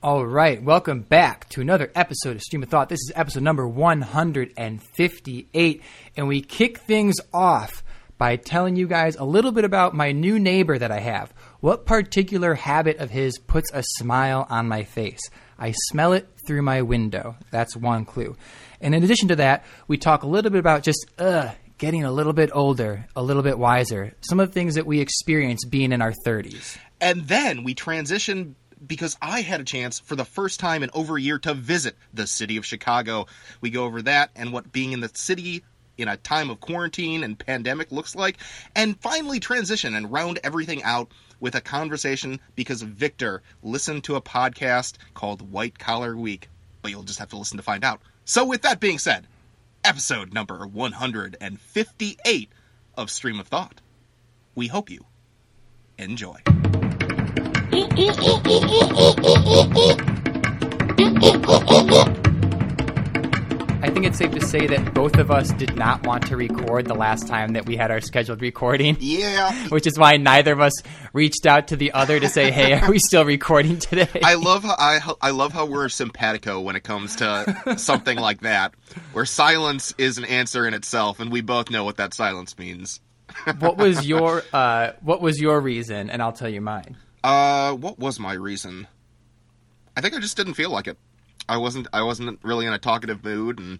All right, welcome back to another episode of Stream of Thought. This is episode number 158, and we kick things off by telling you guys a little bit about my new neighbor that I have. What particular habit of his puts a smile on my face? I smell it through my window. That's one clue. And in addition to that, we talk a little bit about just, uh, getting a little bit older, a little bit wiser, some of the things that we experience being in our 30s. And then we transition because I had a chance for the first time in over a year to visit the city of Chicago. We go over that and what being in the city in a time of quarantine and pandemic looks like, and finally transition and round everything out with a conversation because Victor listened to a podcast called White Collar Week. But you'll just have to listen to find out. So, with that being said, episode number 158 of Stream of Thought. We hope you enjoy. I think it's safe to say that both of us did not want to record the last time that we had our scheduled recording. Yeah. Which is why neither of us reached out to the other to say, "Hey, are we still recording today?" I love how I, I love how we're simpatico when it comes to something like that, where silence is an answer in itself, and we both know what that silence means. what was your uh, What was your reason? And I'll tell you mine. Uh, what was my reason? I think I just didn't feel like it. I wasn't. I wasn't really in a talkative mood, and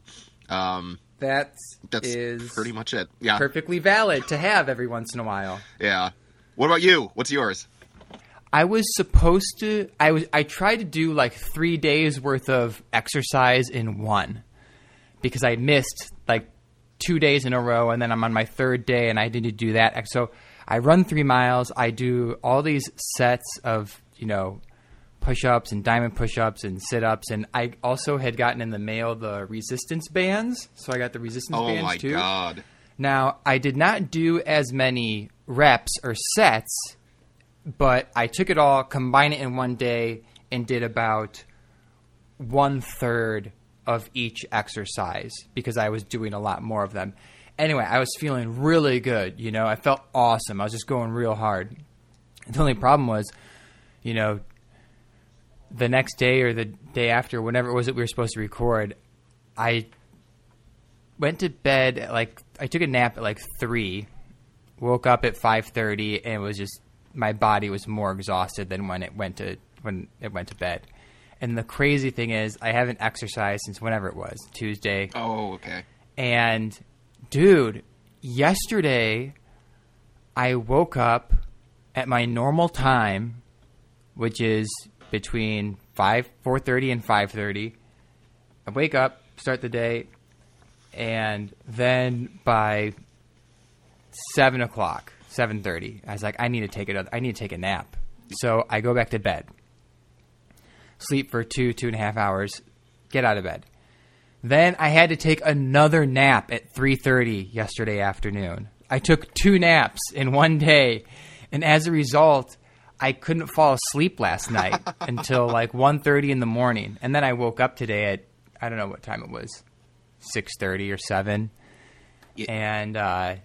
um, That's that's is pretty much it. Yeah. perfectly valid to have every once in a while. Yeah. What about you? What's yours? I was supposed to. I was. I tried to do like three days worth of exercise in one, because I missed like two days in a row, and then I'm on my third day, and I need to do that. So I run three miles. I do all these sets of you know push-ups and diamond push-ups and sit-ups, and I also had gotten in the mail the resistance bands. So I got the resistance Oh bands too. Oh, my god. Now, I did not do as many reps or sets, but I took it all, combined it in one day, and did about one third of each exercise because I was doing a lot more of them. Anyway, I was feeling really good. You know, I felt awesome. I was just going real hard. The only problem was, you know, the next day or the day after, whenever it was that we were supposed to record, I went to bed at like I took a nap at like three, woke up at five thirty, and it was just my body was more exhausted than when it went to when it went to bed. And the crazy thing is, I haven't exercised since whenever it was Tuesday. Oh, okay. And dude, yesterday I woke up at my normal time, which is between five four thirty and five thirty. I wake up, start the day, and then by seven o'clock, seven thirty, I was like, I need to take another. I need to take a nap. So I go back to bed, sleep for two two and a half hours, get out of bed. Then I had to take another nap at 3:30 yesterday afternoon. I took two naps in one day, and as a result, I couldn't fall asleep last night until like 1:30 in the morning. And then I woke up today at I don't know what time it was, 6:30 or 7. And uh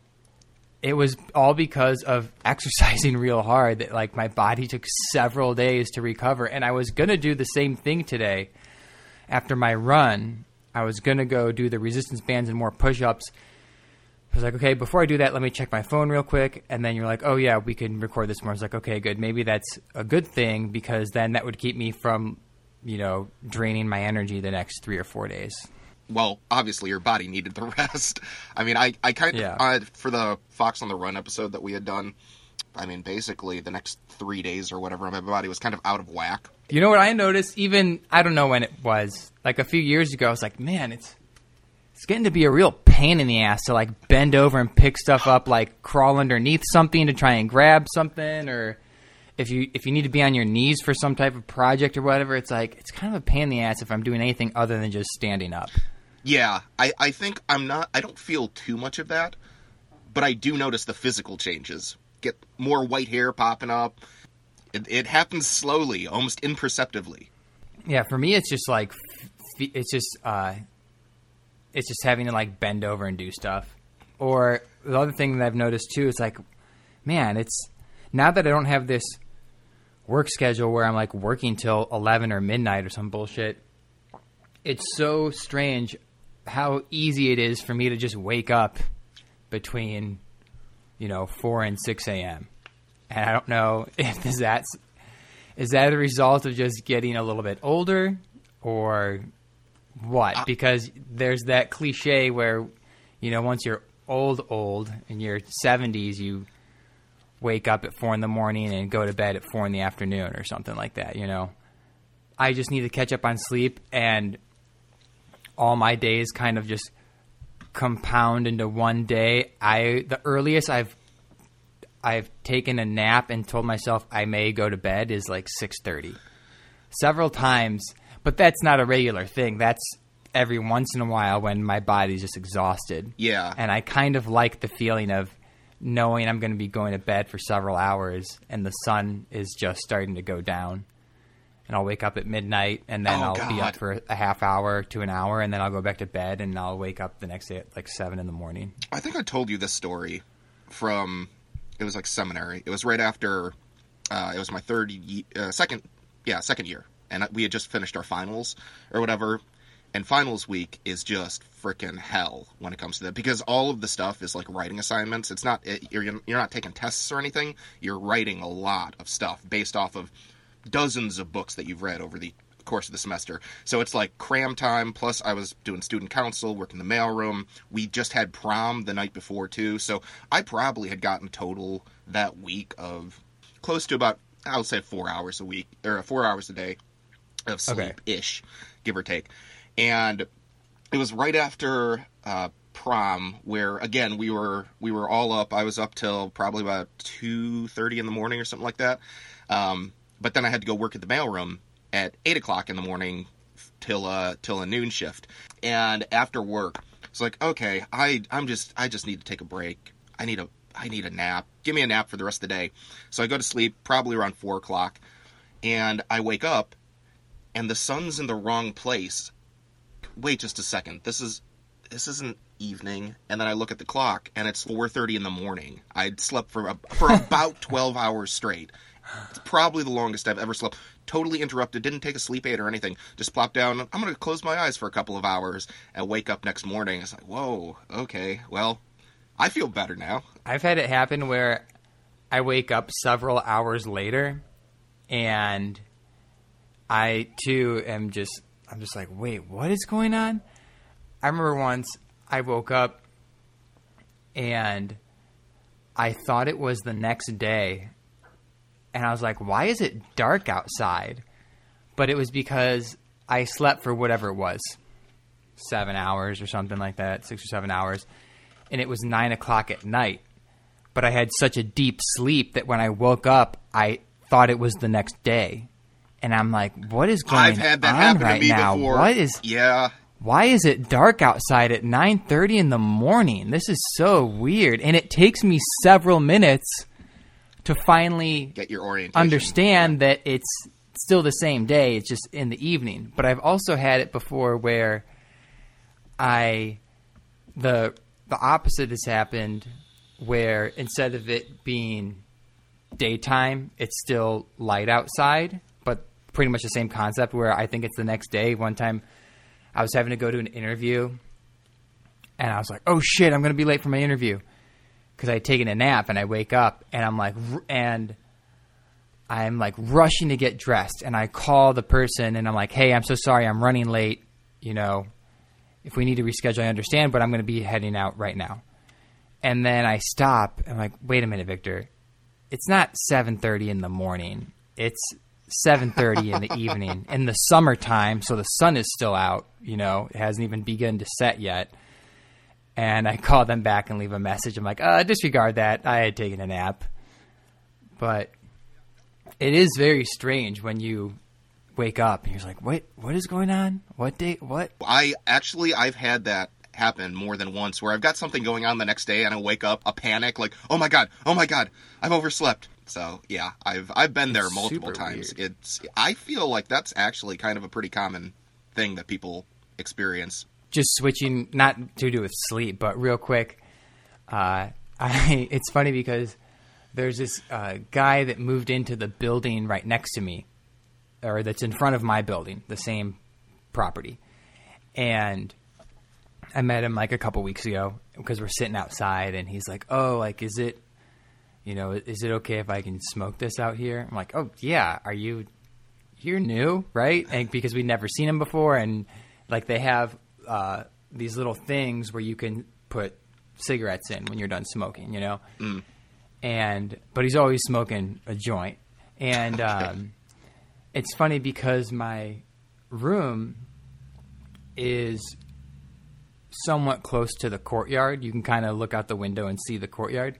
it was all because of exercising real hard that like my body took several days to recover and I was going to do the same thing today after my run, I was gonna go do the resistance bands and more push-ups. I was like, okay, before I do that, let me check my phone real quick. And then you're like, oh yeah, we can record this more. I was like, okay, good. Maybe that's a good thing because then that would keep me from, you know, draining my energy the next three or four days. Well, obviously your body needed the rest. I mean, I, I kind of Yeah. uh, for the Fox on the Run episode that we had done. I mean, basically the next three days or whatever, my body was kind of out of whack. You know what I noticed? Even I don't know when it was. Like a few years ago, I was like, man, it's it's getting to be a real pain in the ass to like bend over and pick stuff up, like crawl underneath something to try and grab something, or if you if you need to be on your knees for some type of project or whatever. It's like it's kind of a pain in the ass if I'm doing anything other than just standing up. Yeah, I, I think I'm not. I don't feel too much of that, but I do notice the physical changes. Get more white hair popping up. It, it happens slowly, almost imperceptibly. Yeah, for me, it's just like it's just uh, it's just having to like bend over and do stuff. Or the other thing that I've noticed too is like, man, it's now that I don't have this work schedule where I'm like working till 11 or midnight or some bullshit. It's so strange how easy it is for me to just wake up between, you know, 4 and 6 a.m. And I don't know if is that is that a result of just getting a little bit older or what? Because there's that cliche where, you know, once you're old, old in your 70s, you wake up at four in the morning and go to bed at four in the afternoon or something like that. You know, I just need to catch up on sleep, and all my days kind of just compound into one day. I the earliest I've I've taken a nap and told myself I may go to bed is like six thirty. Several times, but that's not a regular thing. That's every once in a while when my body's just exhausted. Yeah. And I kind of like the feeling of knowing I'm going to be going to bed for several hours and the sun is just starting to go down. And I'll wake up at midnight and then Oh, I'll be up for a half hour to an hour and then I'll go back to bed and I'll wake up the next day at like seven in the morning. I think I told you this story from it was like seminary. It was right after uh, it was my third uh, second yeah second year, and we had just finished our finals or whatever. And finals week is just freaking hell when it comes to that because all of the stuff is like writing assignments. It's not it, you're you're not taking tests or anything. You're writing a lot of stuff based off of dozens of books that you've read over the course of the semester. So it's like cram time. Plus, I was doing student council, working the mailroom. We just had prom the night before too. So I probably had gotten total that week of close to about I would say four hours a week or four hours a day of sleep ish, give or take. And it was right after uh, prom where again we were we were all up. I was up till probably about two thirty in the morning or something like that. Um, but then I had to go work at the mailroom at eight o'clock in the morning till uh till a noon shift. And after work, it's like okay, I I'm just I just need to take a break. I need a I need a nap. Give me a nap for the rest of the day. So I go to sleep probably around four o'clock, and I wake up, and the sun's in the wrong place. Wait just a second. This is this isn't evening and then i look at the clock and it's 4.30 in the morning i'd slept for a, for about 12 hours straight it's probably the longest i've ever slept totally interrupted didn't take a sleep aid or anything just plopped down i'm going to close my eyes for a couple of hours and wake up next morning it's like whoa okay well i feel better now I've had it happen where I wake up several hours later and I too am just I'm just like, wait, what is going on? I remember once I woke up and I thought it was the next day and I was like, why is it dark outside? But it was because I slept for whatever it was. Seven hours or something like that, six or seven hours. And it was nine o'clock at night but I had such a deep sleep that when I woke up, I thought it was the next day. And I'm like, what is going on? i've had that on happen right to me now? before What is yeah why is it dark outside at 9:30 in the morning? This is so weird. And it takes me several minutes to finally get your orientation understand that it's still the same day. It's just in the evening. But I've also had it before where I the the opposite has happened where instead of it being daytime, it's still light outside, but pretty much the same concept where I think it's the next day. One time I was having to go to an interview and I was like, "Oh shit, I'm going to be late for my interview." Cuz I had taken a nap and I wake up and I'm like and I'm like rushing to get dressed and I call the person and I'm like, "Hey, I'm so sorry. I'm running late, you know. If we need to reschedule, I understand, but I'm going to be heading out right now." And then I stop. I'm like, "Wait a minute, Victor. It's not 7:30 in the morning. It's 7:30 in the evening in the summertime, so the sun is still out, you know. It hasn't even begun to set yet." And I call them back and leave a message. I'm like, uh, disregard that. I had taken a nap. But it is very strange when you wake up and you're like, "What? What is going on? What day? What?" I actually I've had that happen more than once where I've got something going on the next day and I wake up a panic like, "Oh my god, oh my god, I've overslept." So, yeah, I've I've been there It's multiple times. weird. It's I feel like that's actually kind of a pretty common thing that people experience. Just switching, not to do with sleep, but real quick. Uh, I it's funny because there's this uh, guy that moved into the building right next to me, or that's in front of my building, the same property, and I met him like a couple weeks ago because we're sitting outside, and he's like, "Oh, like, is it, you know, is it okay if I can smoke this out here?" I'm like, "Oh yeah, are you, you're new, right?" And because we'd never seen him before, and like they have uh, these little things where you can put cigarettes in when you're done smoking, you know. And but he's always smoking a joint, and um, it's funny because my room is somewhat close to the courtyard. You can kind of look out the window and see the courtyard.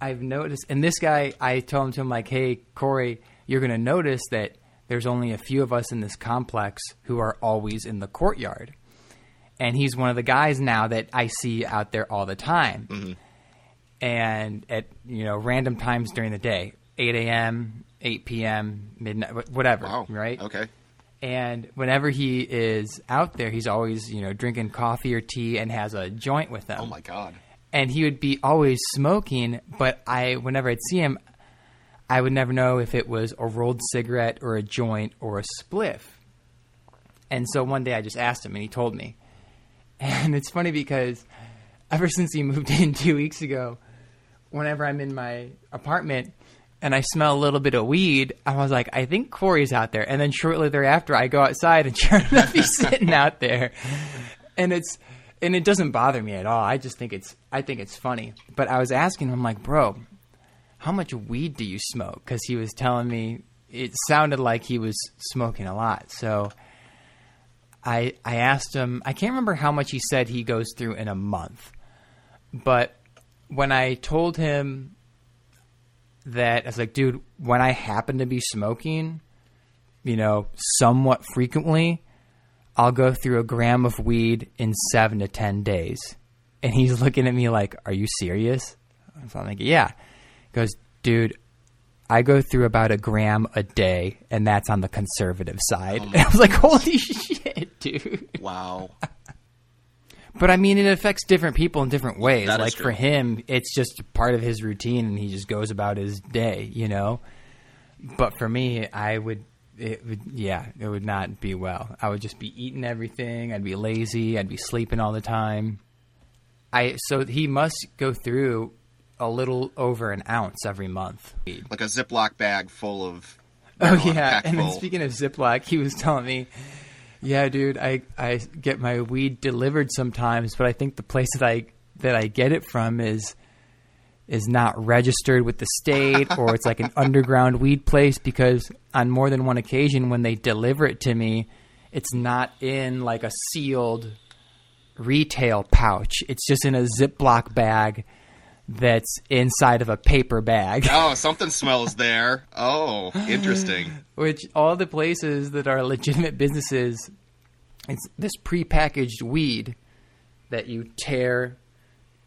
I've noticed, and this guy, I told him to him like, "Hey, Corey, you're going to notice that there's only a few of us in this complex who are always in the courtyard." And he's one of the guys now that I see out there all the time, mm-hmm. and at you know random times during the day, 8 a.m., 8 p.m., midnight, whatever, Wow. right? Okay. And whenever he is out there, he's always, you know, drinking coffee or tea and has a joint with him. Oh my god. And he would be always smoking, but I, whenever I'd see him, I would never know if it was a rolled cigarette or a joint or a spliff. And so one day I just asked him, and he told me. And it's funny because ever since he moved in two weeks ago, whenever I'm in my apartment and I smell a little bit of weed, I was like, I think Corey's out there. And then shortly thereafter, I go outside and sure enough, he's sitting out there. And it's and it doesn't bother me at all. I just think it's I think it's funny. But I was asking him, like, bro, how much weed do you smoke? Because he was telling me it sounded like he was smoking a lot. So I I asked him. I can't remember how much he said he goes through in a month, but when I told him that, I was like, dude, when I happen to be smoking, you know, somewhat frequently, I'll go through a gram of weed in seven to ten days. And he's looking at me like, "Are you serious?" So I'm like, "Yeah." He goes, "Dude, I go through about a gram a day, and that's on the conservative side." and I was like, "Holy shit, dude!" Wow. But I mean, it affects different people in different ways. That like for him, it's just part of his routine, and he just goes about his day, you know. But for me, I would, it would, yeah, it would not be well. I would just be eating everything. I'd be lazy. I'd be sleeping all the time. I so he must go through a little over an ounce every month. Like a Ziploc bag full of. Oh yeah, and then speaking of Ziploc, he was telling me, "Yeah, dude, I I get my weed delivered sometimes, but I think the place that I that I get it from is is not registered with the state, or it's like an underground weed place because on more than one occasion when they deliver it to me, it's not in like a sealed retail pouch. It's just in a Ziploc bag." That's inside of a paper bag. Oh, something smells there. Oh, interesting. which all the places that are legitimate businesses, it's this prepackaged weed that you tear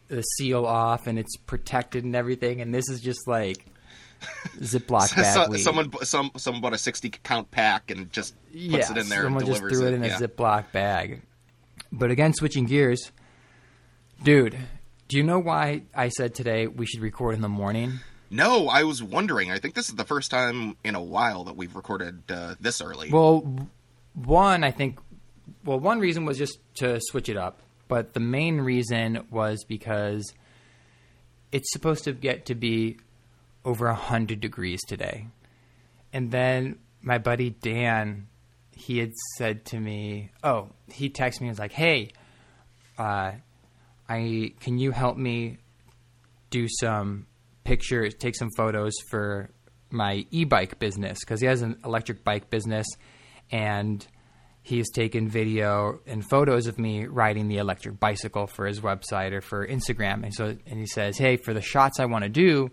the seal off and it's protected and everything, and this is just like Ziploc bag So- weed. someone, some, someone bought a sixty count pack and just puts yeah, it in there and someone just threw it, in yeah. a Ziploc bag. But again, switching gears, dude. Do you know why I said today we should record in the morning? No, I was wondering. I think this is the first time in a while that we've recorded uh, this early. Well, one, I think, well, one reason was just to switch it up, but the main reason was because it's supposed to get to be over 100 degrees today. And then my buddy Dan, he had said to me, oh, he texted me and was like, hey, uh, I can you help me do some pictures, take some photos for my e-bike business because he has an electric bike business, and he's taken video and photos of me riding the electric bicycle for his website or for Instagram. And so, and he says, "Hey, for the shots I want to do,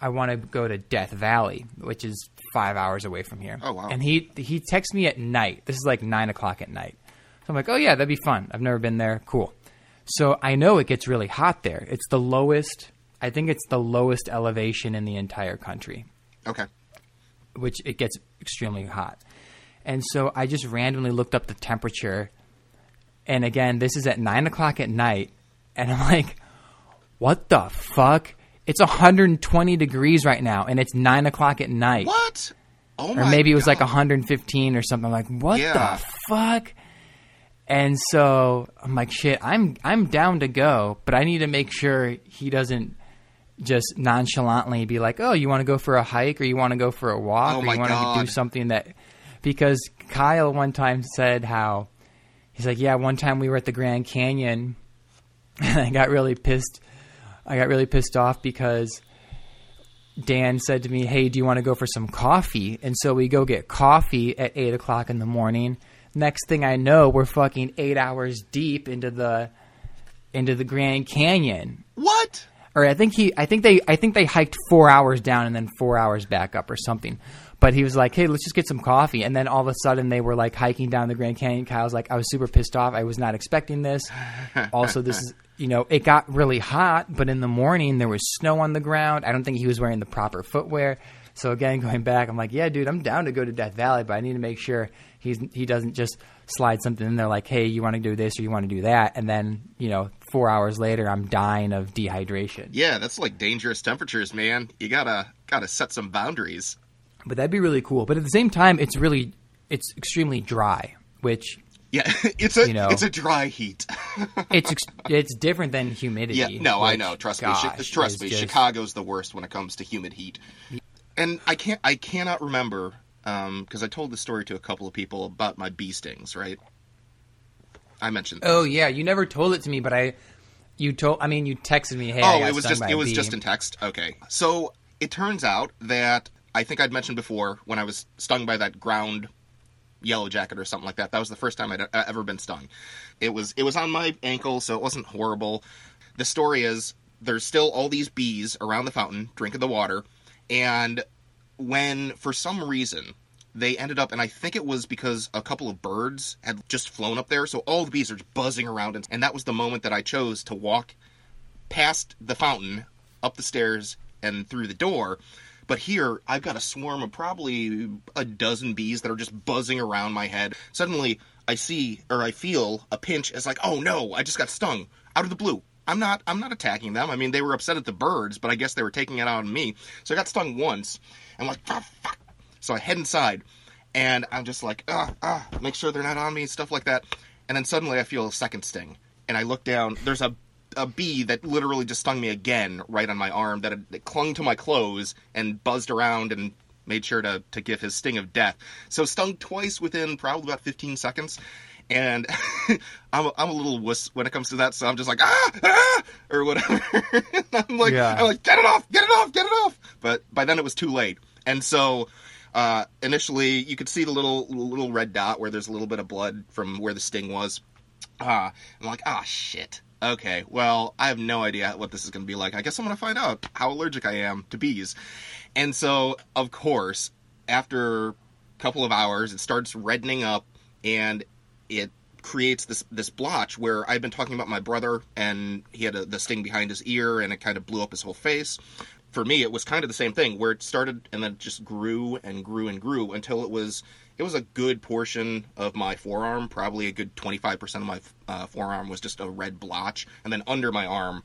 I want to go to Death Valley, which is five hours away from here." Oh, wow. And he he texts me at night. This is like nine o'clock at night. So I'm like, "Oh yeah, that'd be fun. I've never been there. Cool." So I know it gets really hot there. It's the lowest. I think it's the lowest elevation in the entire country okay. which it gets extremely hot. And so I just randomly looked up the temperature. And again, this is at nine o'clock at night. And I'm like, what the fuck It's 120 degrees right now, and it's nine o'clock at night. What? Oh my god. or maybe it was like 115 or something. I'm like, what Yeah. the fuck? And so I'm like, shit, I'm I'm down to go, but I need to make sure he doesn't just nonchalantly be like, oh, you want to go for a hike or you want to go for a walk Oh or you want to do something that because Kyle one time said how he's like, yeah, one time we were at the Grand Canyon and I got really pissed. I got really pissed off because Dan said to me, "Hey, do you want to go for some coffee?" And so we go get coffee at eight o'clock in the morning. Next thing I know, we're fucking eight hours deep into the into the Grand Canyon. What? Or I think he, I think they, I think they hiked four hours down and then four hours back up or something. But he was like, "Hey, let's just get some coffee." And then all of a sudden, they were like hiking down the Grand Canyon. Kyle's like, "I was super pissed off. I was not expecting this." also, this is, you know, it got really hot, but in the morning there was snow on the ground. I don't think he was wearing the proper footwear. So again, going back, I'm like, "Yeah, dude, I'm down to go to Death Valley, but I need to make sure he's he doesn't just slide something in there like, "Hey, you want to do this or you want to do that," and then you know, four hours later, I'm dying of dehydration. Yeah, that's like dangerous temperatures, man. You gotta gotta set some boundaries. But that'd be really cool. But at the same time, it's really it's extremely dry, which Yeah, it's a You know. it's a dry heat. it's it's different than humidity. yeah, no, I know. Trust me, gosh, Chi- trust me. just- Chicago's the worst when it comes to humid heat. And I can't I cannot remember because I told the story to a couple of people about my bee stings. Right? I mentioned. Oh yeah, you never told it to me, but I you told. I mean, you texted me. Hey, oh, it was just it was bee. just in text. Okay, so it turns out that I think I'd mentioned before when I was stung by that ground yellow jacket or something like that. That was the first time I'd uh, ever been stung. It was it was on my ankle, so it wasn't horrible. The story is there's still all these bees around the fountain drinking the water, and when for some reason they ended up, and I think it was because a couple of birds had just flown up there, so all the bees are just buzzing around, and, and that was the moment that I chose to walk past the fountain, up the stairs, and through the door. But here, I've got a swarm of probably a dozen bees that are just buzzing around my head. Suddenly, I see or I feel a pinch as like, oh no, I just got stung out of the blue. I'm not I'm not attacking them. I mean, they were upset at the birds, but I guess they were taking it out on me. So I got stung once. I'm like, ah, fuck. So I head inside, and I'm just like, ah, ah, make sure they're not on me, stuff like that. And then suddenly I feel a second sting, and I look down. There's a a bee that literally just stung me again right on my arm that, had, that clung to my clothes and buzzed around and made sure to, to give his sting of death. So stung twice within probably about 15 seconds. And I'm, a, I'm a little wuss when it comes to that, so I'm just like, ah, ah, or whatever. I'm like, Yeah. I'm like, get it off, get it off, get it off. But by then it was too late. And so uh, initially you could see the little little red dot where there's a little bit of blood from where the sting was. Uh, I'm like, ah, shit. Okay, well, I have no idea what this is going to be like. I guess I'm going to find out how allergic I am to bees. And so, of course, after a couple of hours, it starts reddening up and it creates this this blotch where I've been talking about my brother and he had a, the sting behind his ear and it kind of blew up his whole face. For me, it was kind of the same thing where it started and then it just grew and grew and grew until it was it was a good portion of my forearm, probably a good 25% of my uh, forearm was just a red blotch, and then under my arm,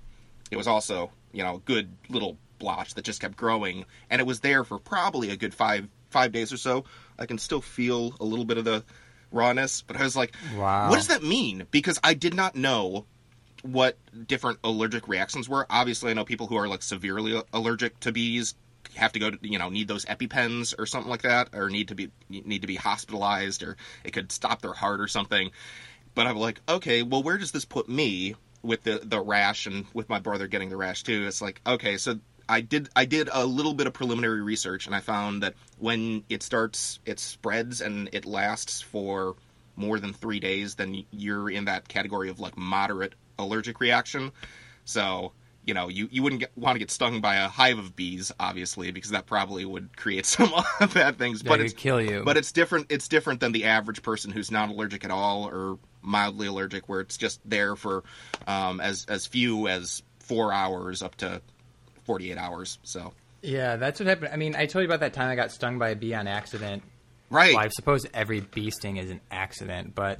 it was also you know a good little blotch that just kept growing, and it was there for probably a good five five days or so. I can still feel a little bit of the rawness, but I was like, Wow. what does that mean? Because I did not know what different allergic reactions were. Obviously, I know people who are like severely allergic to bees have to go to you know need those epipens or something like that, or need to be need to be hospitalized, or it could stop their heart or something. But I'm like, okay, well, where does this put me with the the rash and with my brother getting the rash too? It's like, okay, so I did I did a little bit of preliminary research and I found that when it starts, it spreads and it lasts for more than three days, then you're in that category of like moderate allergic reaction. So you know you, you wouldn't get, want to get stung by a hive of bees, obviously, because that probably would create some bad things. That but it's kill you. but it's different. It's different than the average person who's not allergic at all or mildly allergic, where it's just there for um, as as few as four hours up to forty eight hours. So yeah, that's what happened. I mean, I told you about that time I got stung by a bee on accident. right, Well, I suppose every bee sting is an accident, but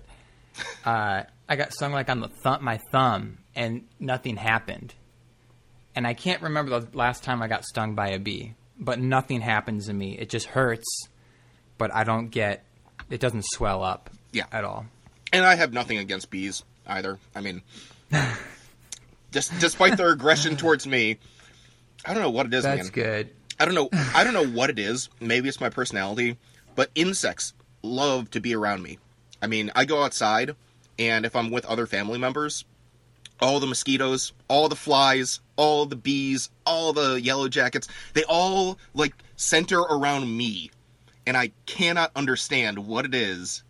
uh, I got stung like on the thumb, my thumb, and nothing happened. and I can't remember the last time I got stung by a bee, but nothing happens to me. It just hurts, but I don't get. It doesn't swell up. Yeah. At all. And I have nothing against bees either. I mean, just despite their aggression towards me, I don't know what it is. That's man. good. I don't know. I don't know what it is. Maybe it's my personality, but insects love to be around me. I mean, I go outside, and if I'm with other family members, all the mosquitoes, all the flies, all the bees, all the yellow jackets, they all like center around me. And I cannot understand what it is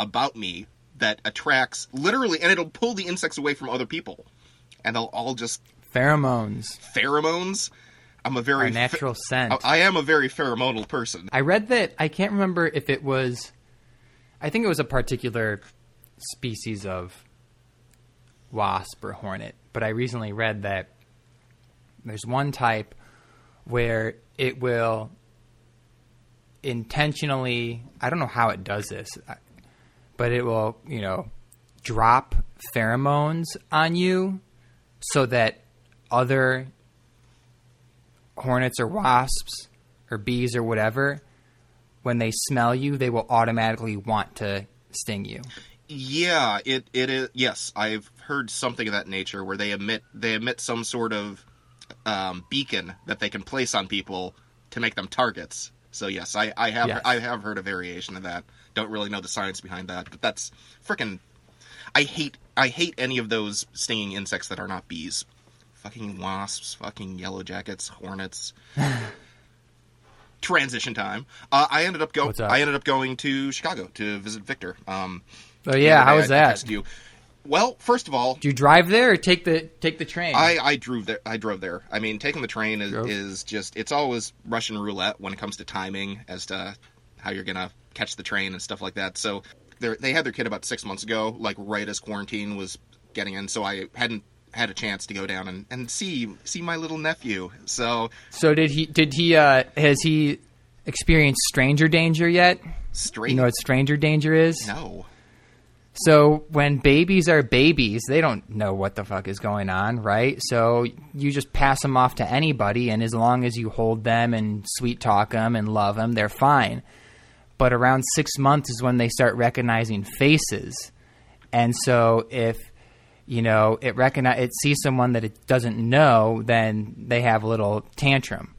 about me that attracts literally, and it'll pull the insects away from other people. And they'll all just Pheromones, pheromones. I'm a very our natural scent. I I am a very pheromonal person. I read that I can't remember if it was I think it was a particular species of wasp or hornet, but I recently read that there's one type where it will intentionally I don't know how it does this, but it will, you know, drop pheromones on you so that other hornets or wasps or bees or whatever, when they smell you, they will automatically want to sting you. Yeah, it it is. Yes, I've heard something of that nature where they emit they emit some sort of um, beacon that they can place on people to make them targets. So yes, I, I have Yes. I have heard a variation of that. Don't really know the science behind that, but that's freaking. I hate I hate any of those stinging insects that are not bees. Fucking wasps, fucking yellow jackets, hornets. Transition time. Uh, I ended up go. What's up? I ended up going to Chicago to visit Victor. Um, Oh yeah, how was that? you. Well, first of all, Do you drive there or take the take the train? I, I drove there. I drove there. I mean, taking the train is, Drove? is just it's always Russian roulette when it comes to timing as to how you're gonna catch the train and stuff like that. So they had their kid about six months ago, like right as quarantine was getting in. So I hadn't had a chance to go down and, and see see my little nephew. So so did he? Did he? uh Has he experienced stranger danger yet? straight. You know what stranger danger is? no. So when babies are babies, they don't know what the fuck is going on, right? So you just pass them off to anybody, and as long as you hold them and sweet talk them and love them, they're fine. But around six months is when they start recognizing faces, and so if you know it recognize it sees someone that it doesn't know, then they have a little tantrum.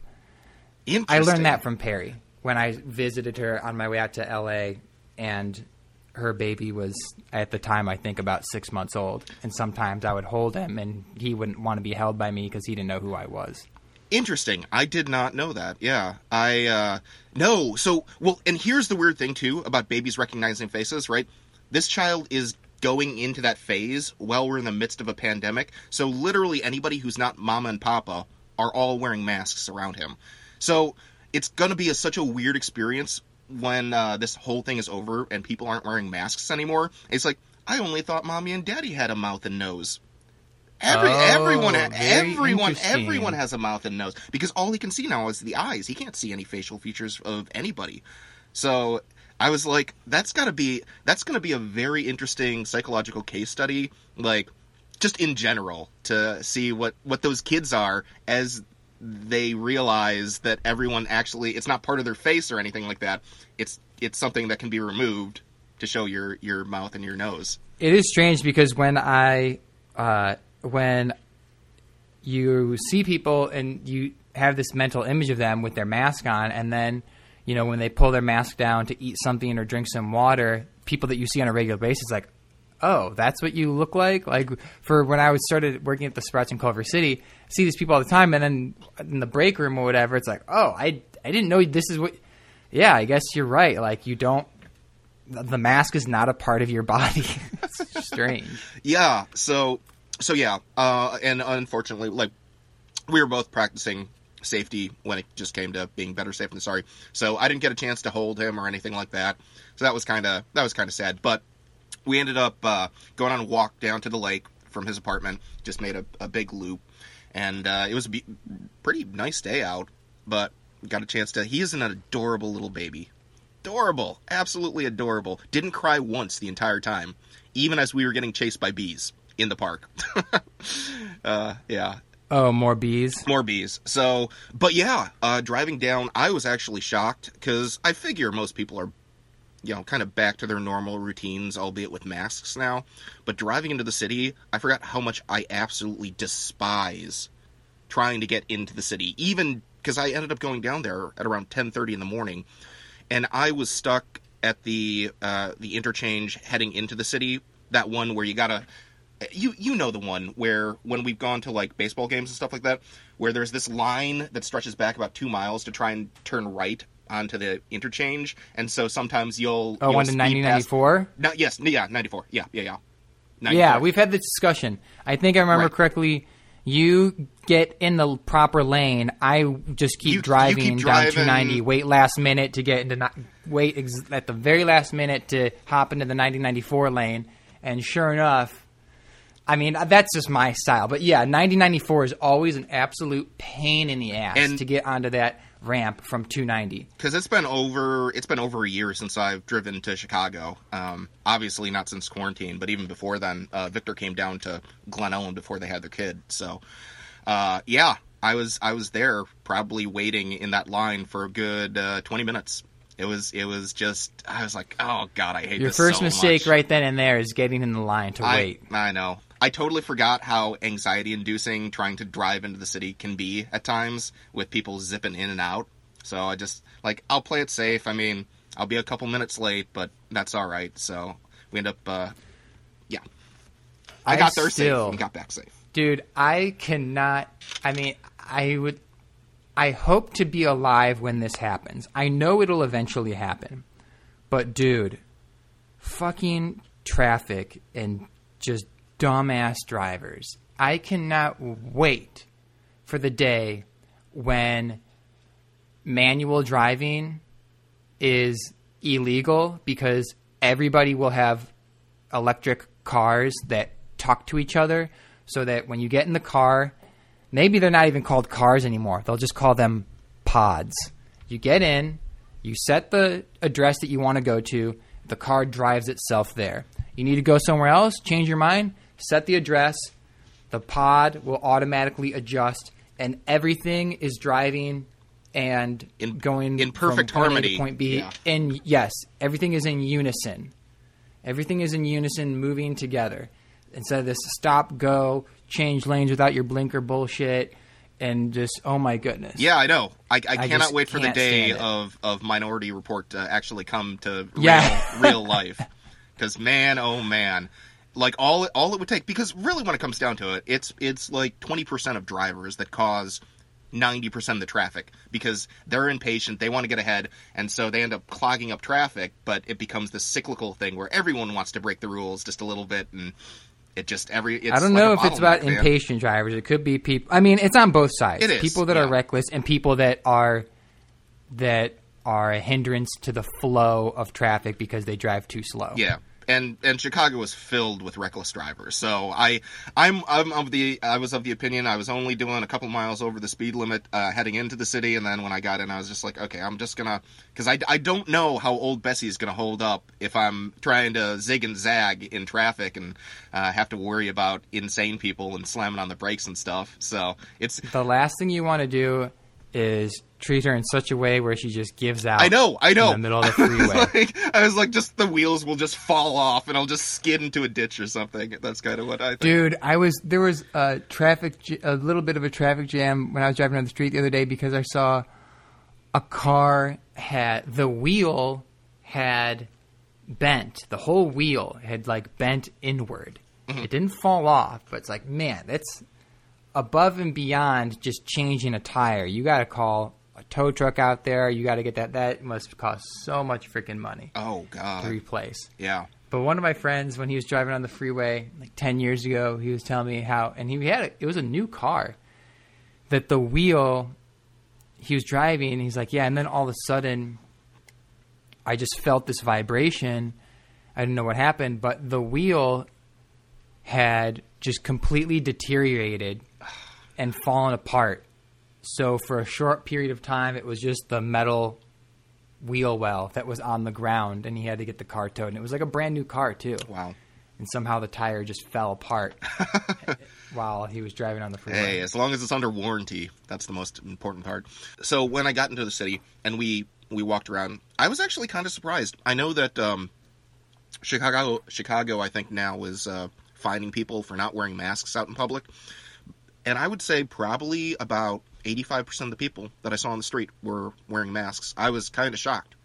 I learned that from Perry when I visited her on my way out to LA, and her baby was at the time I think about six months old, and sometimes I would hold him, and he wouldn't want to be held by me because he didn't know who I was. Interesting. I did not know that. Yeah. I uh no. So, well, and here's the weird thing too about babies recognizing faces, right? This child is going into that phase while we're in the midst of a pandemic. So, literally anybody who's not mama and papa are all wearing masks around him. So, it's going to be a, such a weird experience when uh, this whole thing is over and people aren't wearing masks anymore. It's like, I only thought mommy and daddy had a mouth and nose. Every, Oh, everyone, everyone, everyone has a mouth and nose because all he can see now is the eyes. He can't see any facial features of anybody. So I was like, that's got to be that's going to be a very interesting psychological case study, like just in general, to see what what those kids are as they realize that everyone actually it's not part of their face or anything like that. It's it's something that can be removed to show your your mouth and your nose. It is strange because when I uh, when you see people and you have this mental image of them with their mask on, and then you know when they pull their mask down to eat something or drink some water, people that you see on a regular basis, like, oh, that's what you look like. Like for when I was started working at the Sprouts in Culver City, I see these people all the time, and then in the break room or whatever, it's like, oh, I I didn't know this is what. Yeah, I guess you're right. Like you don't. The mask is not a part of your body. it's strange. Yeah. So so yeah. Uh, and unfortunately, like we were both practicing safety when it just came to being better safe than sorry. So I didn't get a chance to hold him or anything like that. So that was kind of that was kind of sad. But we ended up uh, going on a walk down to the lake from his apartment. Just made a, a big loop, and uh, it was a be- pretty nice day out. But got a chance to. He is an adorable little baby. Adorable, absolutely adorable. Didn't cry once the entire time, even as we were getting chased by bees in the park. uh, yeah, Oh, more bees. more bees. So, but yeah, uh, driving down, I was actually shocked because I figure most people are, you know, kind of back to their normal routines, albeit with masks now. But driving into the city, I forgot how much I absolutely despise trying to get into the city. Even because I ended up going down there at around ten thirty in the morning, and I was stuck at the uh, the interchange heading into the city. That one where you gotta you you know the one where when we've gone to like baseball games and stuff like that, where there's this line that stretches back about two miles to try and turn right onto the interchange, and so sometimes you'll Oh, you'll one to nineteen ninety. No, yes, yeah, ninety four, yeah, yeah, yeah. Yeah, 94. we've had this discussion. I think I remember Right. correctly. You get in the proper lane. I just keep You- you driving keep down 290. Wait last minute to get into. Wait ex- at the very last minute to hop into the 1994 lane, and sure enough, I mean that's just my style. But yeah, 1994 is always an absolute pain in the ass And- to get onto that ramp from 290. because it's been over it's been over a year since I've driven to Chicago. Um, obviously not since quarantine, but even before then, uh, Victor came down to Glen Ellyn before they had their kid. So, uh, yeah, I was I was there probably waiting in that line for a good uh, twenty minutes. It was it was just I was like, oh god, I hate Your first so mistake much. right then and there is getting in the line to I, wait. I know. I totally forgot how anxiety inducing trying to drive into the city can be at times with people zipping in and out. So I just like I'll play it safe. I mean, I'll be a couple minutes late, but that's all right. So we end up uh yeah. I, I got there still- safe and got back safe. Dude, I cannot. I mean, I would. I hope to be alive when this happens. I know it'll eventually happen. But, dude, fucking traffic and just dumbass drivers. I cannot wait for the day when manual driving is illegal because everybody will have electric cars that talk to each other so that when you get in the car, maybe they're not even called cars anymore. They'll just call them pods. You get in, you set the address that you want to go to, the car drives itself there. You need to go somewhere else, change your mind, set the address, the pod will automatically adjust, and everything is driving and In- going in perfect from point A harmony, to point B. yeah. And yes, everything is in unison. Everything is in unison, moving together. Instead of this stop, go, change lanes without your blinker bullshit, and just oh my goodness. Yeah, I know. I, I, I cannot wait for the day of, of Minority Report to actually come to real, Yeah. real life. Because man, oh man, like all all it would take. Because really, when it comes down to it, it's it's like twenty percent of drivers that cause ninety percent of the traffic because they're impatient, they want to get ahead, and so they end up clogging up traffic. But it becomes this cyclical thing where everyone wants to break the rules just a little bit, and it just every. It's I don't like know if it's about man. impatient drivers. It could be people. I mean, it's on both sides. It is, people that are reckless and people that are that are a hindrance to the flow of traffic because they drive too slow. Yeah. And and Chicago was filled with reckless drivers. So I I'm I'm of the I was of the opinion I was only doing a couple miles over the speed limit uh, heading into the city, and then when I got in, I was just like, okay, I'm just gonna because I, I don't know how old Bessie's gonna hold up if I'm trying to zig and zag in traffic and uh, have to worry about insane people and slamming on the brakes and stuff. So it's The last thing you want to do is treat her in such a way where she just gives out. I know, I know. In the middle of the freeway. like, I was like, just the wheels will just fall off and I'll just skid into a ditch or something. That's kind of what I think. Dude, I was there was a traffic a little bit of a traffic jam when I was driving down the street the other day because I saw a car had the wheel had bent. The whole wheel had like bent inward. Mm-hmm. It didn't fall off, but it's like, man, that's above and beyond just changing a tire. You got to call a tow truck out there. You got to get that. That must cost so much freaking money Oh god, to replace. Yeah. But one of my friends, when he was driving on the freeway like ten years ago, he was telling me how, and he had a, it was a new car, that the wheel, he was driving, and he's like, yeah, and then all of a sudden, I just felt this vibration. I didn't know what happened, but the wheel had just completely deteriorated and fallen apart. So for a short period of time, it was just the metal wheel well that was on the ground, and he had to get the car towed. And it was like a brand new car too. Wow. and somehow the tire just fell apart while he was driving on the freeway. Hey, as long as it's under warranty, that's the most important part. So when I got into the city and we we walked around, I was actually kind of surprised. I know that um, Chicago, Chicago, I think now is uh, finding people for not wearing masks out in public, and I would say probably about eighty-five percent of the people that I saw on the street were wearing masks. I was kind of shocked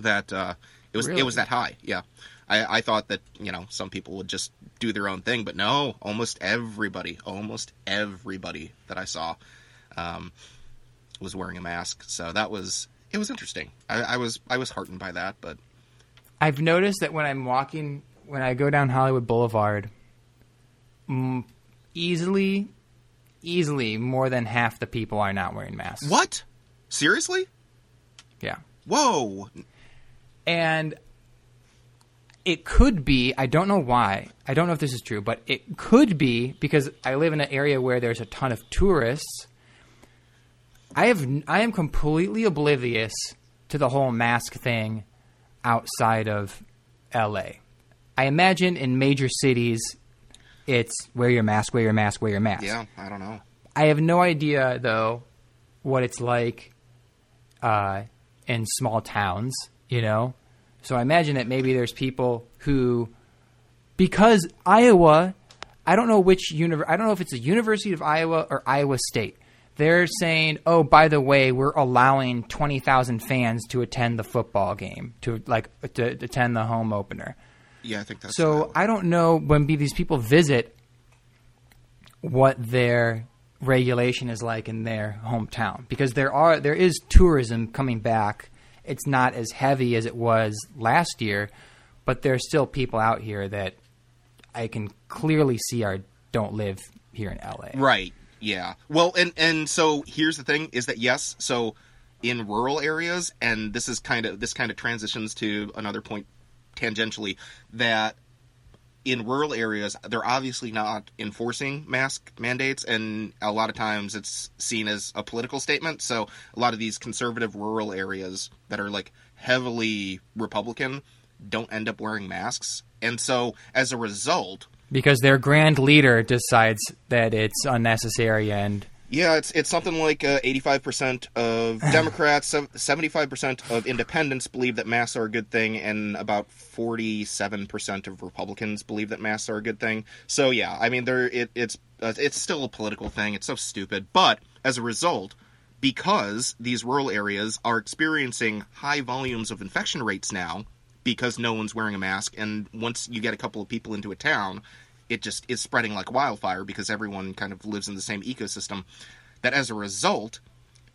that uh, it was Really? it was that high. Yeah, I, I thought that you know some people would just do their own thing, but no, almost everybody, almost everybody that I saw um, was wearing a mask. So that was it was interesting. I, I was I was heartened by that, but I've noticed that when I'm walking, when I go down Hollywood Boulevard, mm, easily, easily more than half the people are not wearing masks. what? Seriously? Yeah. Whoa! And it could be, I don't know why, I don't know if this is true, but it could be because I live in an area where there's a ton of tourists. I have I am completely oblivious to the whole mask thing outside of LA. I imagine in major cities it's wear your mask, wear your mask, wear your mask. Yeah, I don't know. I have no idea though what it's like uh, in small towns, you know. So I imagine that maybe there's people who, because Iowa, I don't know which univ- I don't know if it's the University of Iowa or Iowa State. They're saying, "Oh, by the way, we're allowing twenty thousand fans to attend the football game, to like to attend the home opener." Yeah, I think that's So I don't know when these people visit what their regulation is like in their hometown because there are there is tourism coming back. It's not as heavy as it was last year, but there's still people out here that I can clearly see are don't live here in LA. Right. Yeah. Well, and and so here's the thing: is that yes, so in rural areas, and this is kind of this kind of transitions to another point tangentially that in rural areas they're obviously not enforcing mask mandates and a lot of times it's seen as a political statement. So a lot of these conservative rural areas that are like heavily republican don't end up wearing masks. And so as a result Because their grand leader decides that it's unnecessary and Yeah, it's it's something like uh, 85% of Democrats, 75% of independents believe that masks are a good thing, and about 47% of Republicans believe that masks are a good thing. So yeah, I mean, there it, it's uh, it's still a political thing. It's so stupid, but as a result, because these rural areas are experiencing high volumes of infection rates now, because no one's wearing a mask, and once you get a couple of people into a town, it just is spreading like wildfire because everyone kind of lives in the same ecosystem. That as a result,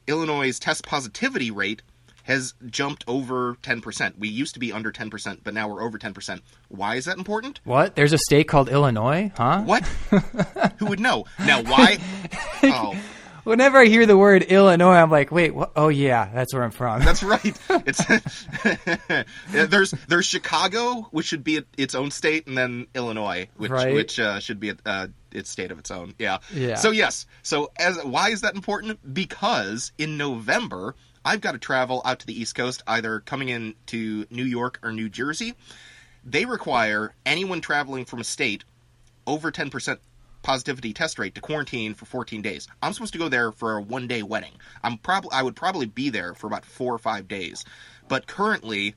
Illinois' test positivity rate has jumped over 10%. We used to be under 10%, but now we're over 10%. Why is that important? what? There's a state called Illinois, huh? What? Who would know? Now, why? Oh, Whenever I hear the word Illinois, I'm like, wait, what? Oh yeah, that's where I'm from. that's right. It's there's there's Chicago, which should be its own state, and then Illinois, which Right. which uh, should be uh, its state of its own. Yeah. Yeah. So yes. So as why is that important? Because in November, I've got to travel out to the East Coast, either coming in to New York or New Jersey. They require anyone traveling from a state over 10% positivity test rate to quarantine for 14 days. I'm supposed to go there for a one day wedding. I'm probably I would probably be there for about 4 or 5 days. But currently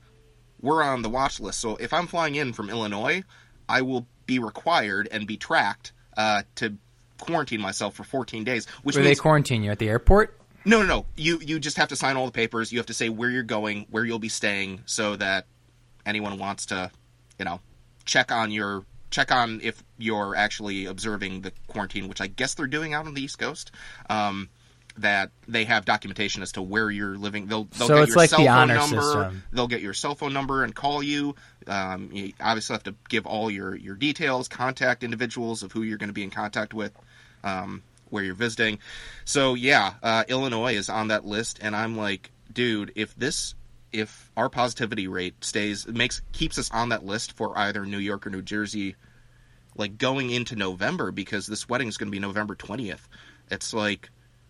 we're on the watch list. So if I'm flying in from Illinois, I will be required and be tracked uh, to quarantine myself for 14 days, which Where they quarantine you at the airport? no, no, no. You you just have to sign all the papers. You have to say where you're going, where you'll be staying, so that anyone wants to, you know, check on your check on if you're actually observing the quarantine, which I guess they're doing out on the East Coast. Um, that they have documentation as to where you're living. They'll, they'll So get it's your like cell the phone honor number. system. They'll get your cell phone number and call you. Um, you obviously have to give all your your details, contact individuals of who you're going to be in contact with. Um, where you're visiting. So yeah, uh, Illinois is on that list, and I'm like, dude, if this, if our positivity rate stays, makes keeps us on that list for either New York or New Jersey, like going into November, because this wedding is going to be November 20th. It's like,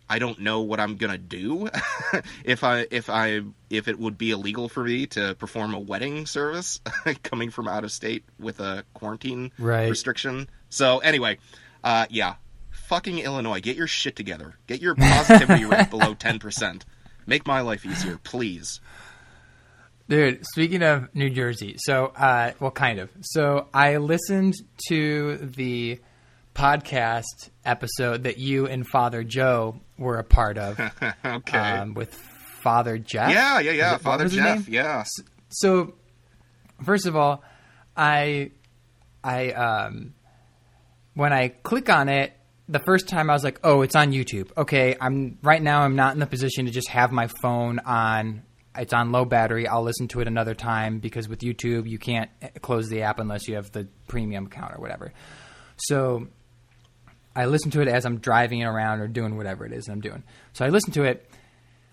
I don't know what I'm gonna do if I if I if it would be illegal for me to perform a wedding service coming from out of state with a quarantine Right. restriction. So anyway, uh, yeah, fucking Illinois, get your shit together. Get your positivity rate below ten percent. Make my life easier, please. Dude, speaking of New Jersey, so uh, well, kind of. So I listened to the podcast episode that you and Father Joe were a part of okay. um, with Father Jeff. yeah, yeah, yeah. It- Father Jeff. Yeah. So, first of all, I, I, um, when I click on it, the first time I was like, "Oh, it's on YouTube." Okay, I'm right now. I'm not in the position to just have my phone on. It's on low battery. I'll listen to it another time because with YouTube, you can't close the app unless you have the premium account or whatever. So, I listen to it as I'm driving around or doing whatever it is I'm doing. So I listen to it.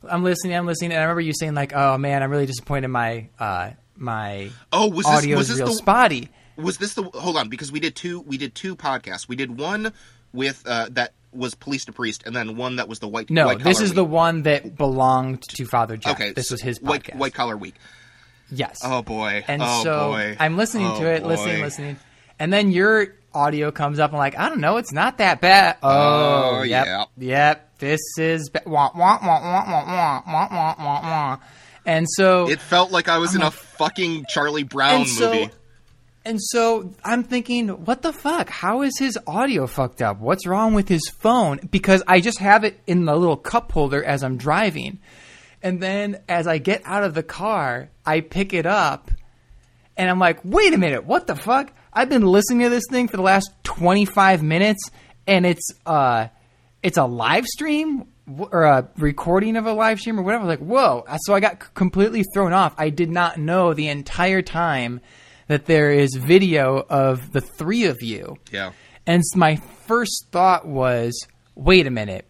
I'm listening. I'm listening, and I remember you saying like, "Oh man, I'm really disappointed. My uh, my Oh, was this audio was is this real the spotty." was this the hold on because we did two we did two podcasts. We did one with uh, that was police to priest, and then one that was the white. No, white this is the one that belonged to Father Jeff. okay. this was his podcast. white white collar week. Yes. Oh boy. And oh so boy. I'm listening Oh, to it, oh, boy. listening, listening, and then your audio comes up. I'm like, I don't know, it's not that bad. Oh, Oh, yep, yeah. yep. This is ba- wah, wah, wah, wah, wah, wah, wah, wah, wah, and so It felt like I was in a fucking Charlie Brown and so, movie. And so I'm thinking, what the fuck? How is his audio fucked up? What's wrong with his phone? Because I just have it in the little cup holder as I'm driving. And then as I get out of the car, I pick it up and I'm like, wait a minute, what the fuck? I've been listening to this thing for the last 25 minutes and it's uh it's a live stream or a recording of a live stream or whatever. Like, whoa. So I got completely thrown off. I did not know the entire time that there is video of the three of you. Yeah. And my first thought was, wait a minute.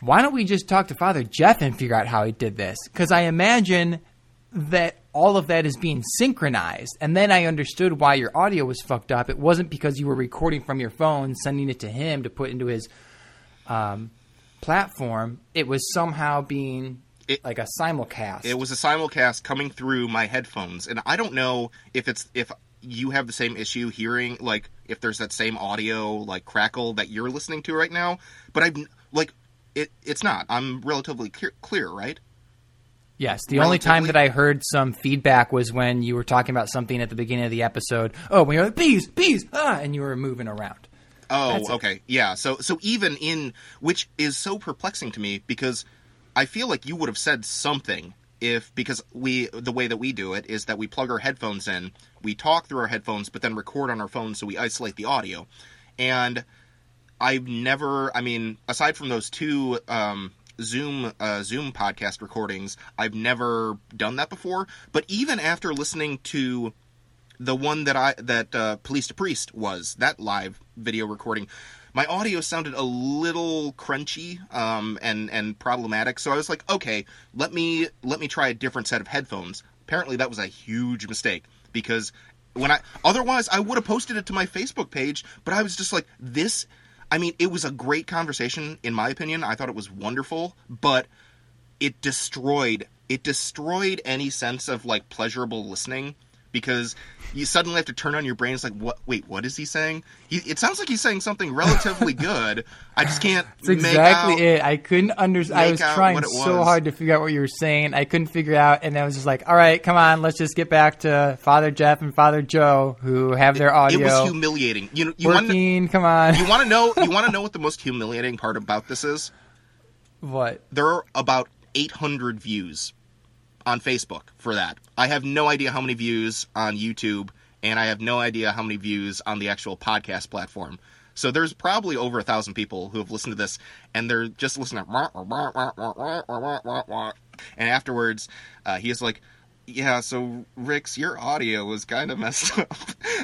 Why don't we just talk to Father Jeff and figure out how he did this? Because I imagine that all of that is being synchronized. And then I understood why your audio was fucked up. It wasn't because you were recording from your phone, sending it to him to put into his um, platform. It was somehow being It- like a simulcast. It was a simulcast coming through my headphones, and I don't know if it's if you have the same issue hearing like if there's that same audio like crackle that you're listening to right now. But I've like it. It's not. I'm relatively clear, clear right? Yes, the only time that I heard some feedback was when you were talking about something at the beginning of the episode. Oh, when you're like, bees, bees, ah, and you were moving around. Oh, That's it. okay. Yeah. So so even in which is so perplexing to me because I feel like you would have said something if because we the way that we do it is that we plug our headphones in, we talk through our headphones, but then record on our phones so we isolate the audio. And I've never, I mean, aside from those two um, Zoom uh, Zoom podcast recordings, I've never done that before. But even after listening to the one that I that uh, Police to Priest was that live video recording, my audio sounded a little crunchy um, and and problematic. So I was like, okay, let me let me try a different set of headphones. Apparently, that was a huge mistake because when I otherwise I would have posted it to my Facebook page, but I was just like, this. I mean, it was a great conversation in my opinion. I thought it was wonderful, but it destroyed it destroyed any sense of like pleasurable listening because you suddenly have to turn on your brain. It's like, what? Wait, what is he saying? He, it sounds like he's saying something relatively good. I just can't. That's make exactly out- it. I couldn't understand. I was trying so was. hard to figure out what you were saying. I couldn't figure out, and then I was just like, "All right, come on, let's just get back to Father Jeff and Father Joe, who have their audio. It audio was humiliating. You know, you working. Come on, you want to know you want to know what the most humiliating part about this is? what? There are about 800 views on Facebook for that. I have no idea how many views on YouTube, and I have no idea how many views on the actual podcast platform. So there's probably over a thousand people who have listened to this, and they're just listening. To and afterwards, uh, he is like, "Yeah, so Rick's your audio was kind of messed up,"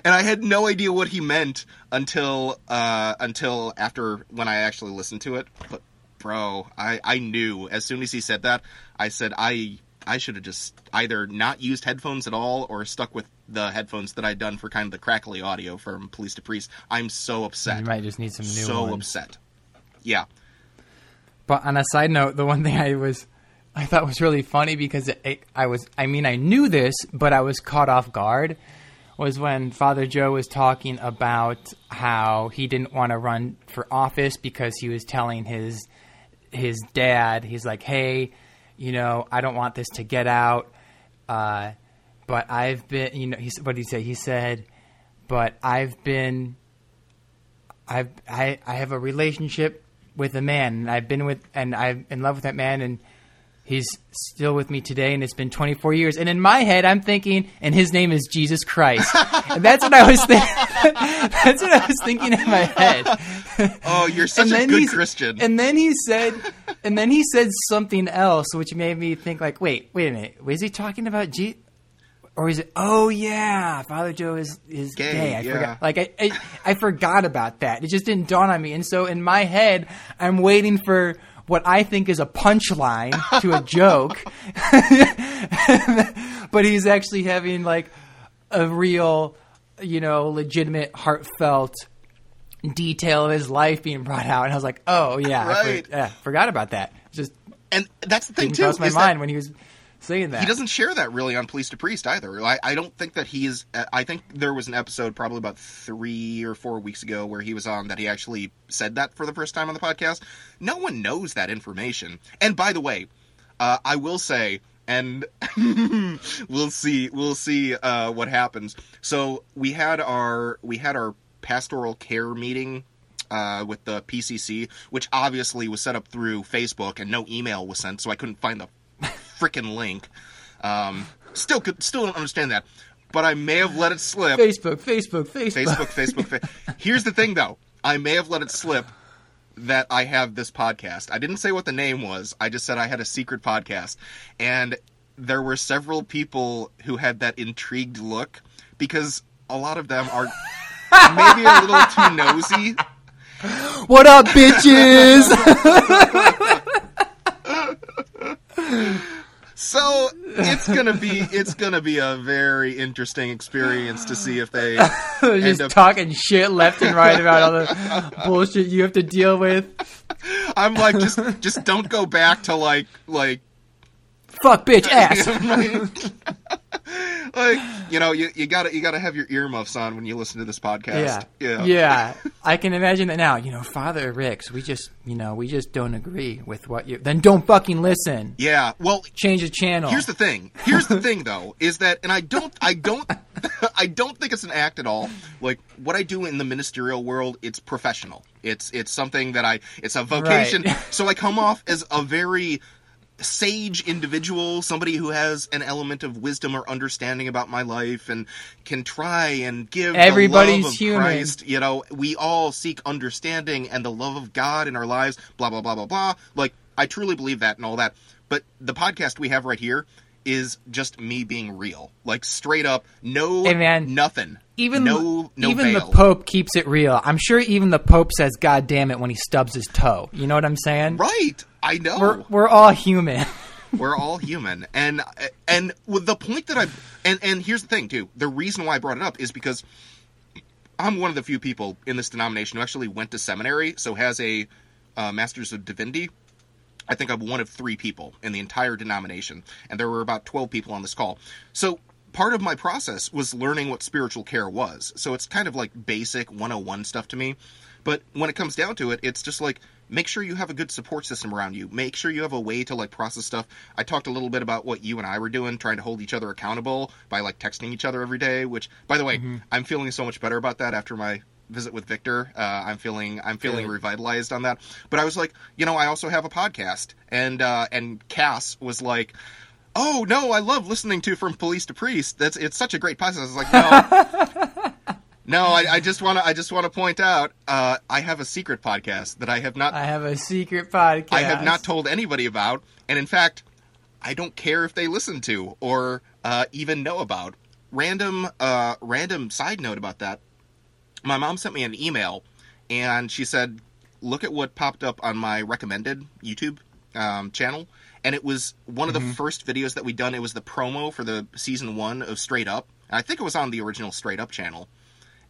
and I had no idea what he meant until uh, until after when I actually listened to it. But bro, I I knew as soon as he said that, I said I I should have just either not used headphones at all or stuck with the headphones that I'd done for kind of the crackly audio from Police to Priest. I'm so upset. You might just need some new so ones. upset. Yeah. But on a side note, the one thing I was I thought was really funny because it, it, I was I mean I knew this, but I was caught off guard was when Father Joe was talking about how he didn't want to run for office because he was telling his his dad, he's like, "Hey, you know, I don't want this to get out, uh, but I've been, you know, what did he say? He said, but I've been, I've I I have a relationship with a man, and I've been with, and I'm in love with that man, and." He's still with me today, and it's been 24 years. And in my head, I'm thinking, and his name is Jesus Christ. and that's what I was thinking. that's what I was thinking in my head. Oh, you're such a good Christian. And then he said, and then he said something else, which made me think, like, wait, wait a minute, was he talking about Jesus? Or is it? Oh yeah, Father Joe is is Gay, gay. I yeah. forgot. Like I, I I forgot about that. It just didn't dawn on me. And so in my head, I'm waiting for what I think is a punchline to a joke, but he's actually having like a real, you know, legitimate, heartfelt detail of his life being brought out. And I was like, oh yeah, I for- yeah, forgot about that. Just and that's the thing didn't too. cross my is that mind when he was saying that. he doesn't share that really on Police to Priest either. I, I don't think that he is. I think there was an episode probably about three or four weeks ago where he was on that he actually said that for the first time on the podcast. No one knows that information. And by the way, uh, I will say, and we'll see, we'll see uh, what happens. So we had our we had our pastoral care meeting uh, with the PCC, which obviously was set up through Facebook, and no email was sent, so I couldn't find the freaking link. Um, still, could, still don't understand that, but I may have let it slip. Facebook, Facebook, Facebook. Facebook, Facebook. Fa- Here's the thing, though. I may have let it slip that I have this podcast. I didn't say what the name was. I just said I had a secret podcast, and there were several people who had that intrigued look because a lot of them are maybe a little too nosy. What up, bitches? So it's gonna be it's gonna be a very interesting experience to see if they just up. talking shit left and right about all the bullshit you have to deal with. I'm like just just don't go back to like like Fuck, bitch, ass. Like you know you, you gotta you gotta have your earmuffs on when you listen to this Yeah. podcast. Yeah. yeah. I can imagine that now. You know, Father Ricks, we just, you know, we just don't agree with what you. Then don't fucking listen. Yeah. Well, Change the channel. Here's the thing. Here's the thing, though, is that, and I don't, I don't, I don't think it's an act at all. Like what I do in the ministerial world, it's professional. It's, it's something that I, it's a vocation. Right. So I come off as a very sage individual, somebody who has an element of wisdom or understanding about my life, and can try and give Everybody's the love of human. Christ. You know, we all seek understanding and the love of God in our lives. Blah blah blah blah blah. Like I truly believe that and all that. But the podcast we have right here is just me being real, like straight up, no, Hey, man. nothing, even no, no even veil. the Pope keeps it real. I'm sure even the Pope says "God damn it" when he stubs his toe. You know what I'm saying? Right, I know. We're we're all human. We're all human, and and with the point that I and and here's the thing too. The reason why I brought it up is because I'm one of the few people in this denomination who actually went to seminary, so has a uh, master's of divinity. I think I'm one of three people in the entire denomination, and there were about 12 people on this call. So part of my process was learning what spiritual care was. So it's kind of like basic 101 stuff to me. But when it comes down to it, it's just like make sure you have a good support system around you. Make sure you have a way to like process stuff. I talked a little bit about what you and I were doing, trying to hold each other accountable by like texting each other every day. Which, by the way, mm-hmm. I'm feeling so much better about that after my visit with Victor. Uh, I'm feeling I'm feeling Good. revitalized on that. But I was like, you know, I also have a podcast, and uh, and Cass was like. Oh no! I love listening to From Police to Priest. That's it's such a great podcast. I was like, no, no. I, I just want to I just want to point out uh, I have a secret podcast that I have not I have a secret podcast. I have not told anybody about, and in fact, I don't care if they listen to or uh, even know about. Random, uh, random side note about that. My mom sent me an email, and she said, "Look at what popped up on my recommended YouTube um, channel." And it was one of the first videos that we'd done. It was the promo for the season one of Straight Up. And I think it was on the original Straight Up channel.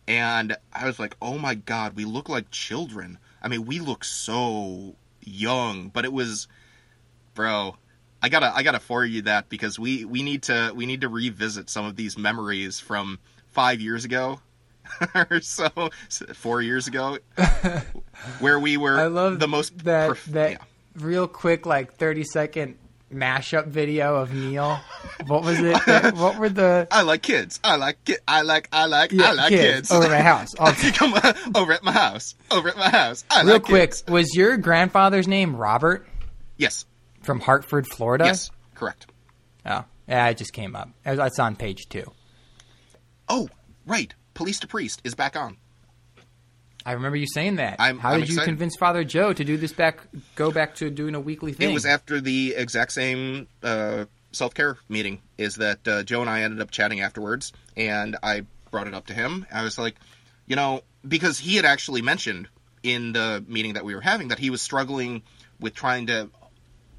And I was like, "Oh my god, we look like children." I mean, we look so young, but it was, bro. I gotta I gotta forward you that because we we need to we need to revisit some of these memories from five years ago or so, four years ago, where we were I love the most that prof- that yeah. real quick like thirty second mashup video of Neil. What was it? that- what were the I like kids. I like ki- I like I like Yeah, I like kids, kids. over my house. Come on, uh, over at my house. Over at my house. I real like quick, kids. was your grandfather's name Robert Yes. from Hartford, Florida? Yes. Correct. Oh, yeah, it just came up. It's on page two. Oh, right. Police to priest is back on. I remember you saying that. I'm- How I'm did you convince Father Joe to do this back? Go back to doing a weekly thing. It was after the exact same uh, self care meeting. Is that uh, Joe and I ended up chatting afterwards, and I brought it up to him. I was like, you know, because he had actually mentioned in the meeting that we were having that he was struggling with trying to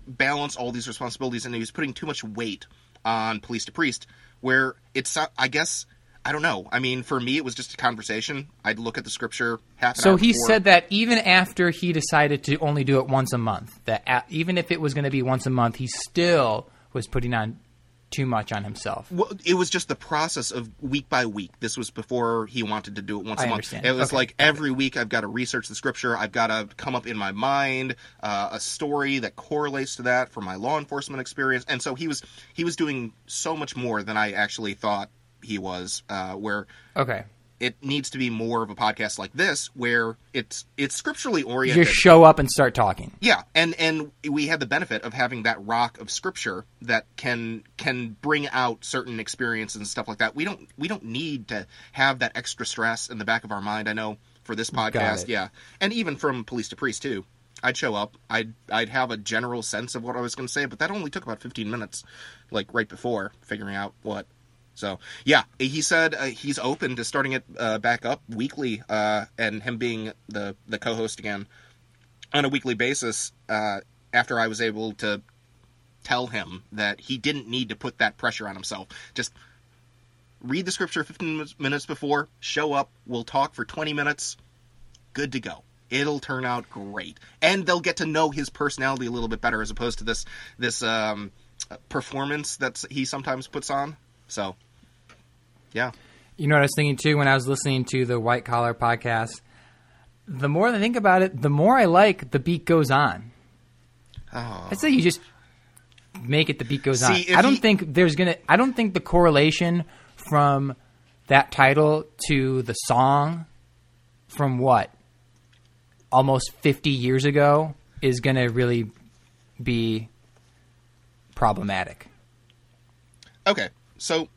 balance all these responsibilities, and he was putting too much weight on police to priest. Where it's, I guess. I don't know. I mean, for me, it was just a conversation. I'd look at the scripture half an So he before. said that even after he decided to only do it once a month, that even if it was going to be once a month, he still was putting on too much on himself. Well, it was just the process of week by week. This was before he wanted to do it once I a month. It was Okay, like every week I've got to research the scripture. I've got to come up in my mind uh, a story that correlates to that from my law enforcement experience. And so he was he was doing so much more than I actually thought he was. Uh, where Okay, it needs to be more of a podcast like this, where it's it's scripturally oriented. just show up and start talking. Yeah, and and we had the benefit of having that rock of scripture that can can bring out certain experiences and stuff like that. We don't we don't need to have that extra stress in the back of our mind. I know for this podcast, yeah, and even from police to priest too. I'd show up. I'd I'd have a general sense of what I was going to say, but that only took about fifteen minutes, like right before figuring out what. So yeah, he said uh, he's open to starting it uh, back up weekly, uh, and him being the the co-host again on a weekly basis uh, after I was able to tell him that he didn't need to put that pressure on himself. Just read the scripture 15 minutes before, show up, we'll talk for 20 minutes, good to go. It'll turn out great, and they'll get to know his personality a little bit better as opposed to this this um, performance that he sometimes puts on. So, yeah, You know what I was thinking too when I was listening to the White Collar podcast? The more I think about it, the more I like the beat goes on. oh, I'd say you just make it the beat goes See, on. I don't he- think there's gonna. I don't think the correlation from that title to the song from what almost 50 years ago is gonna really be problematic. Okay, so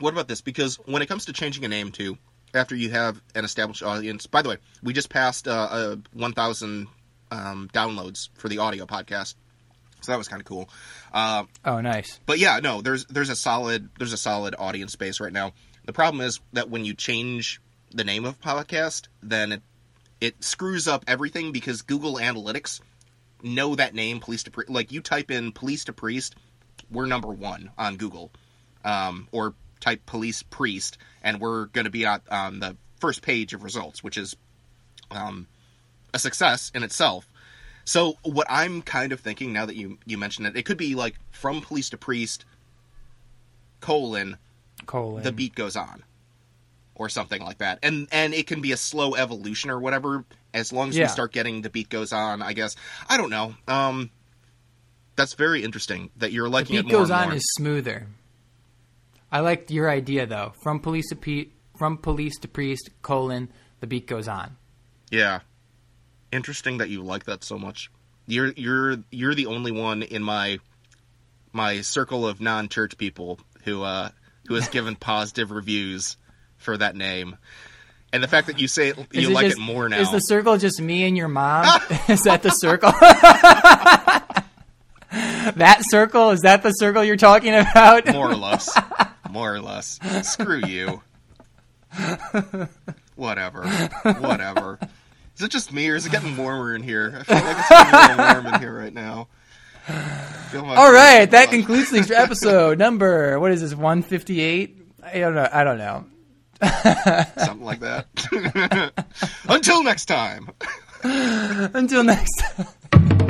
what about this? Because when it comes to changing a name to after you have an established audience, by the way, we just passed uh, uh, 1,000 um, downloads for the audio podcast, so that was kind of cool. Uh, Oh, nice. but yeah, no, there's there's a solid there's a solid audience base right now. The problem is that when you change the name of a podcast, then it it screws up everything because Google Analytics know that name, police to priest. Like you type in police to priest, we're number one on Google, um, or type police priest, and we're going to be on, on the first page of results, which is um, a success in itself. So what I'm kind of thinking now that you you mentioned it, it could be like from police to priest, colon Colon. the beat goes on, or something like that, and and it can be a slow evolution or whatever. As long as Yeah. we start getting the beat goes on, I guess I don't know. Um, that's very interesting that you're liking it The beat more goes on more. is smoother. I liked your idea though. From police to pe- from police to priest colon the beat goes on. Yeah. Interesting that you like that so much. You're you're you're the only one in my my circle of non-church people who uh who has given positive reviews for that name. And the fact that you say it, you like just- it more now. Is the circle just me and your mom? is that the circle? that circle is that the circle you're talking about? more or less. More or less. Screw you. Whatever. Whatever. Is it just me or is it getting warmer in here? I feel like it's getting a little warm in here right now. I feel my All right, that flush. concludes this episode number. What is this? One fifty eight. I don't know. I don't know. something like that. Until next time. Until next time.